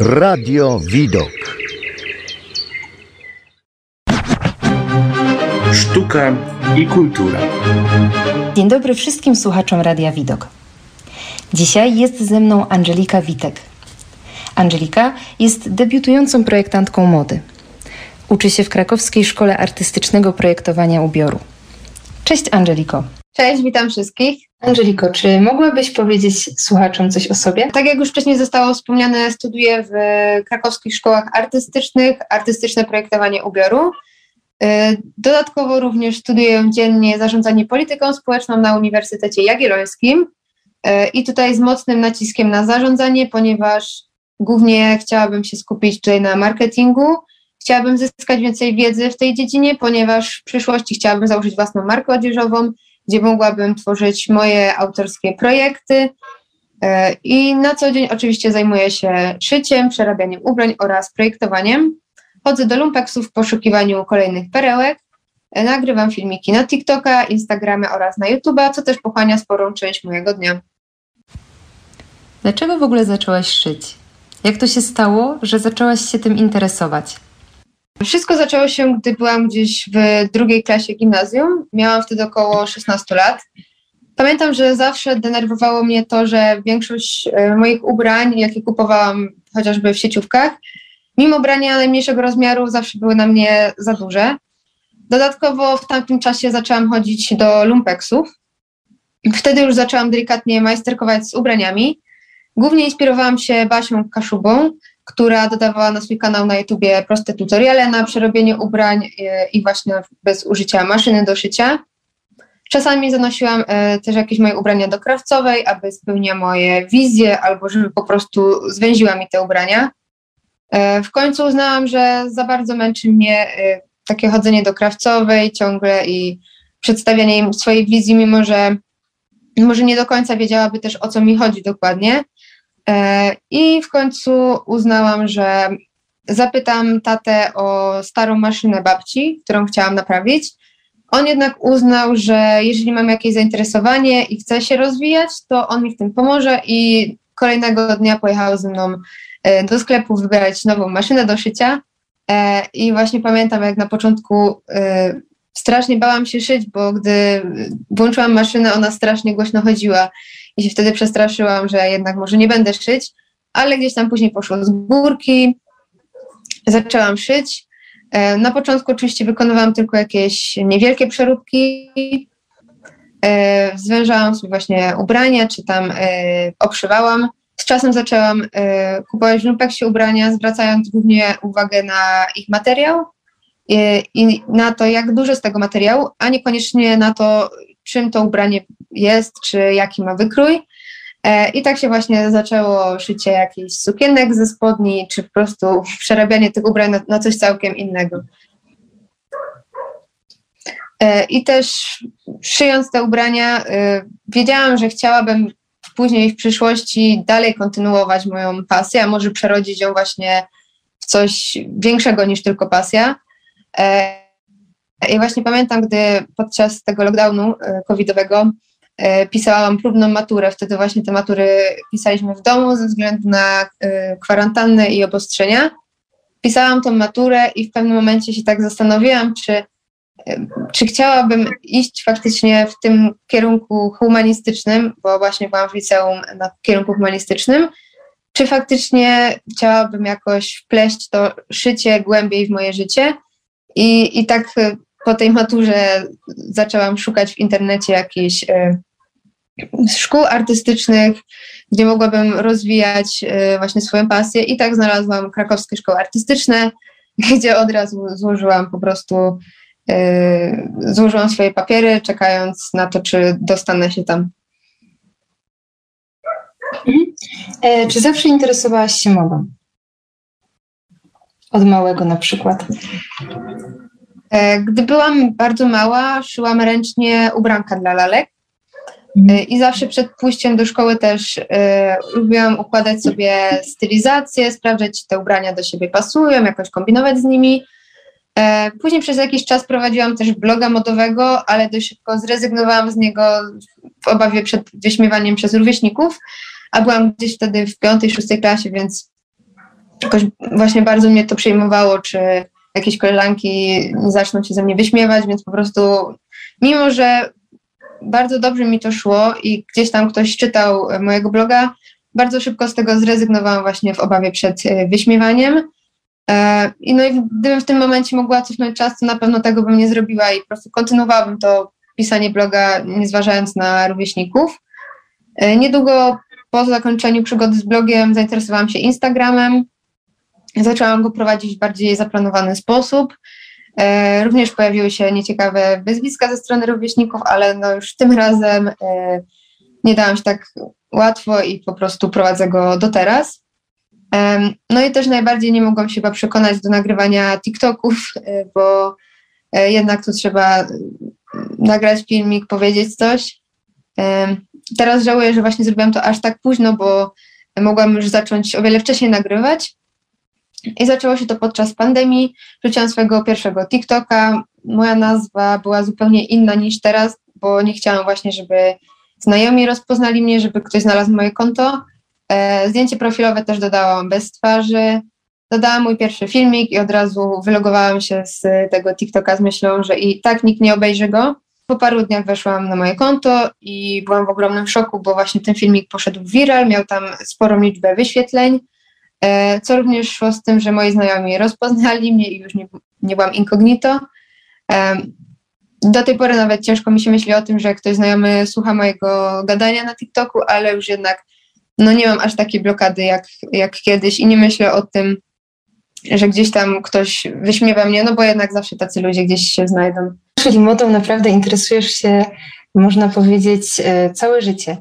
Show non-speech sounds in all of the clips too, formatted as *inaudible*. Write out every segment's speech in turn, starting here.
Radio Widok. Sztuka i kultura. Dzień dobry wszystkim słuchaczom Radia Widok. Dzisiaj jest ze mną Angelika Witek. Angelika jest debiutującą projektantką mody. Uczy się w krakowskiej Szkole Artystycznego Projektowania Ubioru. Cześć Angeliko. Cześć, witam wszystkich. Angeliko, czy mogłabyś powiedzieć słuchaczom coś o sobie? Tak jak już wcześniej zostało wspomniane, studiuję w krakowskich szkołach artystycznych, artystyczne projektowanie ubioru. Y, dodatkowo również studiuję dziennie zarządzanie polityką społeczną na Uniwersytecie Jagiellońskim y, i tutaj z mocnym naciskiem na zarządzanie, ponieważ głównie chciałabym się skupić tutaj na marketingu. Chciałabym zyskać więcej wiedzy w tej dziedzinie, ponieważ w przyszłości chciałabym założyć własną markę odzieżową, gdzie mogłabym tworzyć moje autorskie projekty. E, I na co dzień oczywiście zajmuję się szyciem, przerabianiem ubrań oraz projektowaniem. Chodzę do lumpeksów w poszukiwaniu kolejnych perełek. E, nagrywam filmiki na TikToka, Instagramie oraz na YouTube'a, co też pochłania sporą część mojego dnia. Dlaczego w ogóle zaczęłaś szyć? Jak to się stało, że zaczęłaś się tym interesować? Wszystko zaczęło się, gdy byłam gdzieś w drugiej klasie gimnazjum. Miałam wtedy około 16 lat. Pamiętam, że zawsze denerwowało mnie to, że większość e, moich ubrań, jakie kupowałam chociażby w sieciówkach, mimo brania najmniejszego rozmiaru, zawsze były na mnie za duże. Dodatkowo w tamtym czasie zaczęłam chodzić do lumpeksów. Wtedy już zaczęłam delikatnie majsterkować z ubraniami. Głównie inspirowałam się Basią Kaszubą, która dodawała na swój kanał na YouTubie proste tutoriale na przerobienie ubrań e, i właśnie bez użycia maszyny do szycia. Czasami zanosiłam e, też jakieś moje ubrania do krawcowej, aby spełniła moje wizje albo żeby po prostu zwęziła mi te ubrania. E, w końcu uznałam, że za bardzo męczy mnie takie chodzenie do krawcowej ciągle i przedstawianie im swojej wizji, mimo że może nie do końca wiedziałaby też o co mi chodzi dokładnie. E, I w końcu uznałam, że zapytam tatę o starą maszynę babci, którą chciałam naprawić. On jednak uznał, że jeżeli mam jakieś zainteresowanie i chcę się rozwijać, to on mi w tym pomoże i kolejnego dnia pojechał ze mną e, do sklepu wybrać nową maszynę do szycia. E, I właśnie pamiętam, jak na początku strasznie bałam się szyć, bo gdy włączyłam maszynę, ona strasznie głośno chodziła i się wtedy przestraszyłam, że jednak może nie będę szyć, ale gdzieś tam później poszło z górki, zaczęłam szyć. E, na początku oczywiście wykonywałam tylko jakieś niewielkie przeróbki, e, zwężałam sobie właśnie ubrania, czy tam e, obszywałam. Z czasem zaczęłam kupować w lumpeksie ubrania, zwracając głównie uwagę na ich materiał i na to, jak dużo z tego materiału, a niekoniecznie na to, czym to ubranie jest, czy jaki ma wykrój. E, I tak się właśnie zaczęło szycie jakichś sukienek ze spodni, czy po prostu przerabianie tych ubrań na, na coś całkiem innego. E, I też szyjąc te ubrania, e, wiedziałam, że chciałabym później w przyszłości dalej kontynuować moją pasję, a może przerodzić ją właśnie w coś większego niż tylko pasja. I właśnie pamiętam, gdy podczas tego lockdownu e, covidowego e, pisałam próbną maturę. Wtedy właśnie te matury pisaliśmy w domu ze względu na e, kwarantannę i obostrzenia. Pisałam tą maturę i w pewnym momencie się tak zastanowiłam, czy, czy chciałabym iść faktycznie w tym kierunku humanistycznym, bo właśnie byłam w liceum na kierunku humanistycznym, czy faktycznie chciałabym jakoś wpleść to szycie głębiej w moje życie. I, i tak po tej maturze zaczęłam szukać w internecie jakichś e, szkół artystycznych, gdzie mogłabym rozwijać e, właśnie swoją pasję i tak znalazłam krakowskie szkoły artystyczne, *laughs* gdzie od razu złożyłam po prostu e, złożyłam swoje papiery, czekając na to, czy dostanę się tam. Mhm. czy zawsze interesowałaś się modą? Od małego na przykład? E, gdy byłam bardzo mała, szyłam ręcznie ubranka dla lalek. Mhm. E, I zawsze przed pójściem do szkoły też e, lubiłam układać sobie stylizację, sprawdzać, czy te ubrania do siebie pasują, jakoś kombinować z nimi. później przez jakiś czas prowadziłam też bloga modowego, ale dość szybko zrezygnowałam z niego w obawie przed wyśmiewaniem przez rówieśników, a byłam gdzieś wtedy w piątej, szóstej klasie, więc jakoś właśnie bardzo mnie to przejmowało, czy jakieś koleżanki zaczną się ze mnie wyśmiewać, więc po prostu mimo, że bardzo dobrze mi to szło i gdzieś tam ktoś czytał mojego bloga, bardzo szybko z tego zrezygnowałam właśnie w obawie przed e, wyśmiewaniem. E, I no i gdybym w tym momencie mogła cofnąć czas, to na pewno tego bym nie zrobiła i po prostu kontynuowałabym to pisanie bloga, nie zważając na rówieśników. E, niedługo po zakończeniu przygody z blogiem zainteresowałam się Instagramem. Zaczęłam go prowadzić w bardziej zaplanowany sposób. E, również pojawiły się nieciekawe wyzwiska ze strony rówieśników, ale no już tym razem e, nie dałam się tak łatwo i po prostu prowadzę go do teraz. E, no i też najbardziej nie mogłam się chyba przekonać do nagrywania TikToków, bo jednak tu trzeba nagrać filmik, powiedzieć coś. Teraz żałuję, że właśnie zrobiłam to aż tak późno, bo mogłam już zacząć o wiele wcześniej nagrywać, i zaczęło się to podczas pandemii. Wrzuciłam swojego pierwszego TikToka. Moja nazwa była zupełnie inna niż teraz, bo nie chciałam właśnie, żeby znajomi rozpoznali mnie, żeby ktoś znalazł moje konto. E, zdjęcie profilowe też dodałam bez twarzy. Dodałam mój pierwszy filmik i od razu wylogowałam się z tego TikToka z myślą, że i tak nikt nie obejrzy go. Po paru dniach weszłam na moje konto i byłam w ogromnym szoku, bo właśnie ten filmik poszedł viral, miał tam sporą liczbę wyświetleń. E, co również szło z tym, że moi znajomi rozpoznali mnie i już nie, nie byłam incognito. E, do tej pory nawet ciężko mi się myśli o tym, że ktoś znajomy słucha mojego gadania na TikToku, ale już jednak no nie mam aż takiej blokady jak, jak kiedyś i nie myślę o tym, że gdzieś tam ktoś wyśmiewa mnie, no bo jednak zawsze tacy ludzie gdzieś się znajdą. Czyli modą naprawdę interesujesz się można powiedzieć, e, całe życie.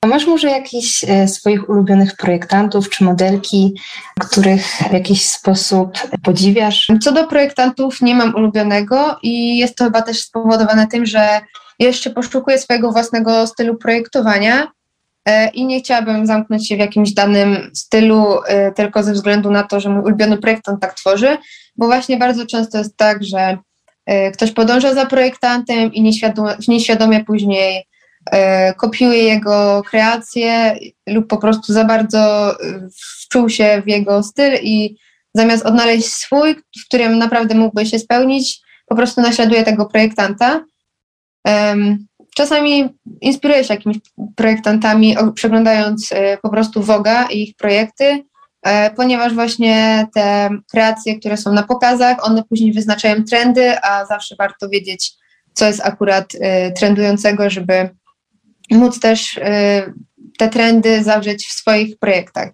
A masz może jakichś e, swoich ulubionych projektantów czy modelki, których w jakiś sposób podziwiasz? Co do projektantów, nie mam ulubionego i jest to chyba też spowodowane tym, że jeszcze poszukuję swojego własnego stylu projektowania e, i nie chciałabym zamknąć się w jakimś danym stylu tylko ze względu na to, że mój ulubiony projektant tak tworzy, bo właśnie bardzo często jest tak, że ktoś podąża za projektantem i nieświadomie, nieświadomie później e, kopiuje jego kreacje lub po prostu za bardzo e, wczuł się w jego styl i zamiast odnaleźć swój, w którym naprawdę mógłby się spełnić, po prostu naśladuje tego projektanta. Czasami inspiruje się jakimiś projektantami, przeglądając po prostu Woga i ich projekty, E, ponieważ właśnie te kreacje, które są na pokazach, one później wyznaczają trendy, a zawsze warto wiedzieć, co jest akurat e, trendującego, żeby móc też e, te trendy zawrzeć w swoich projektach.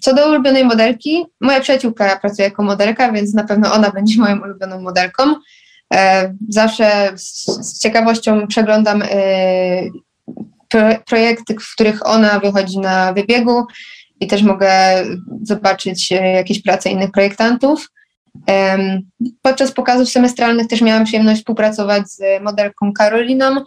Co do ulubionej modelki, moja przyjaciółka pracuje jako modelka, więc na pewno ona będzie moją ulubioną modelką. Zawsze z ciekawością przeglądam projekty, w których ona wychodzi na wybiegu i też mogę zobaczyć e, jakieś prace innych projektantów. Podczas pokazów semestralnych też miałam przyjemność współpracować z modelką Karoliną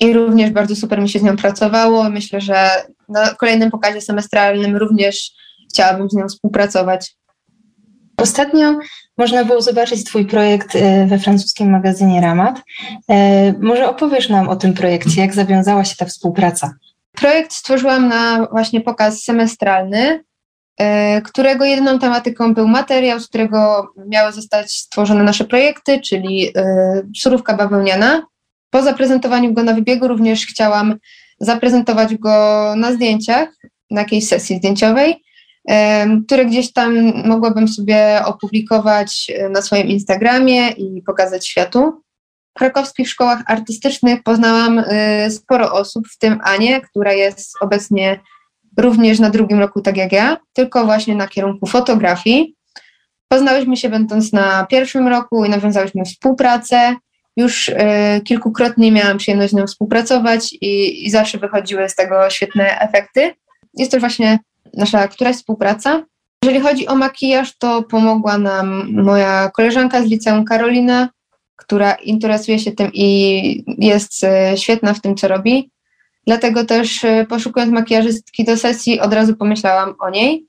i również bardzo super mi się z nią pracowało. Myślę, że na kolejnym pokazie semestralnym również chciałabym z nią współpracować. Ostatnio można było zobaczyć Twój projekt e, we francuskim magazynie Ramat. E, może opowiesz nam o tym projekcie, jak zawiązała się ta współpraca? Projekt stworzyłam na właśnie pokaz semestralny, e, którego jedyną tematyką był materiał, z którego miały zostać stworzone nasze projekty, czyli e, surówka bawełniana. Po zaprezentowaniu go na wybiegu również chciałam zaprezentować go na zdjęciach, na jakiejś sesji zdjęciowej, e, które gdzieś tam mogłabym sobie opublikować na swoim Instagramie i pokazać światu. Krakowskich szkołach artystycznych poznałam y, sporo osób, w tym Anię, która jest obecnie również na drugim roku, tak jak ja, tylko właśnie na kierunku fotografii. Poznałyśmy się będąc na pierwszym roku i nawiązałyśmy współpracę. Już y, kilkukrotnie miałam przyjemność z nią współpracować i, i zawsze wychodziły z tego świetne efekty. Jest to właśnie nasza któraś współpraca. Jeżeli chodzi o makijaż, to pomogła nam moja koleżanka z liceum Karolina, która interesuje się tym i jest e, świetna w tym, co robi. Dlatego też e, poszukując makijażystki do sesji, od razu pomyślałam o niej.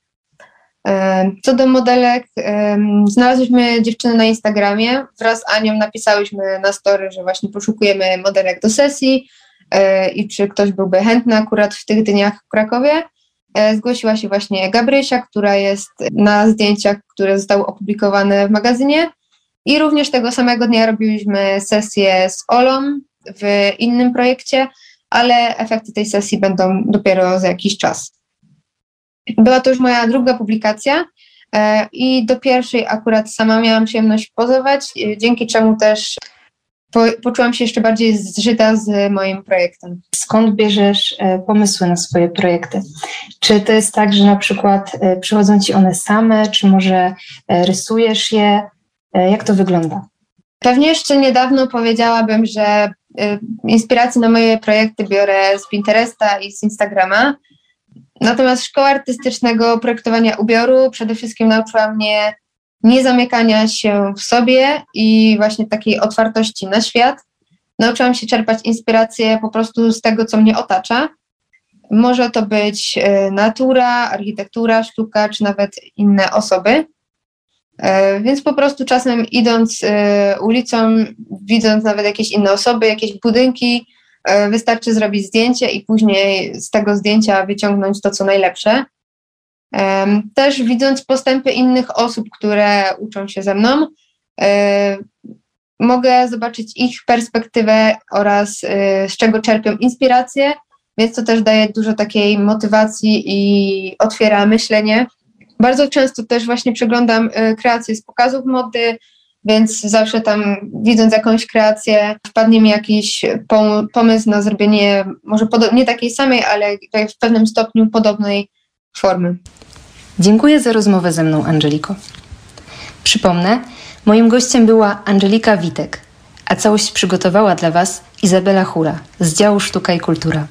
E, co do modelek, znalazłyśmy dziewczynę na Instagramie. Wraz z Anią napisałyśmy na story, że właśnie poszukujemy modelek do sesji i czy ktoś byłby chętny akurat w tych dniach w Krakowie. zgłosiła się właśnie Gabrysia, która jest na zdjęciach, które zostały opublikowane w magazynie. I również tego samego dnia robiliśmy sesję z Olą w innym projekcie, ale efekty tej sesji będą dopiero za jakiś czas. Była to już moja druga publikacja e, i do pierwszej akurat sama miałam przyjemność pozować, e, dzięki czemu też po, poczułam się jeszcze bardziej zżyta z moim projektem. Skąd bierzesz e, pomysły na swoje projekty? Czy to jest tak, że na przykład przychodzą ci one same, czy może rysujesz je? E, Jak to wygląda? Pewnie jeszcze niedawno powiedziałabym, że y, inspiracje na moje projekty biorę z Pinteresta i z Instagrama. Natomiast szkoła artystycznego projektowania ubioru przede wszystkim nauczyła mnie nie zamykania się w sobie i właśnie takiej otwartości na świat. Nauczyłam się czerpać inspiracje po prostu z tego, co mnie otacza. Może to być y, natura, architektura, sztuka, czy nawet inne osoby. E, Więc po prostu czasem idąc e, ulicą, widząc nawet jakieś inne osoby, jakieś budynki, e, wystarczy zrobić zdjęcie i później z tego zdjęcia wyciągnąć to, co najlepsze. Też widząc postępy innych osób, które uczą się ze mną, mogę zobaczyć ich perspektywę oraz z czego czerpią inspirację, więc to też daje dużo takiej motywacji i otwiera myślenie. Bardzo często też właśnie przeglądam y, kreacje z pokazów mody, więc zawsze tam widząc jakąś kreację, wpadnie mi jakiś pom- pomysł na zrobienie może nie takiej samej, ale w pewnym stopniu podobnej formy. Dziękuję za rozmowę ze mną, Angeliko. Przypomnę, moim gościem była Angelika Witek, a całość przygotowała dla Was Izabela Hura z działu Sztuka i Kultura.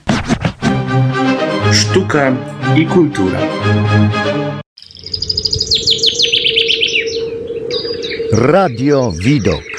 Sztuka i kultura. Radio Widok.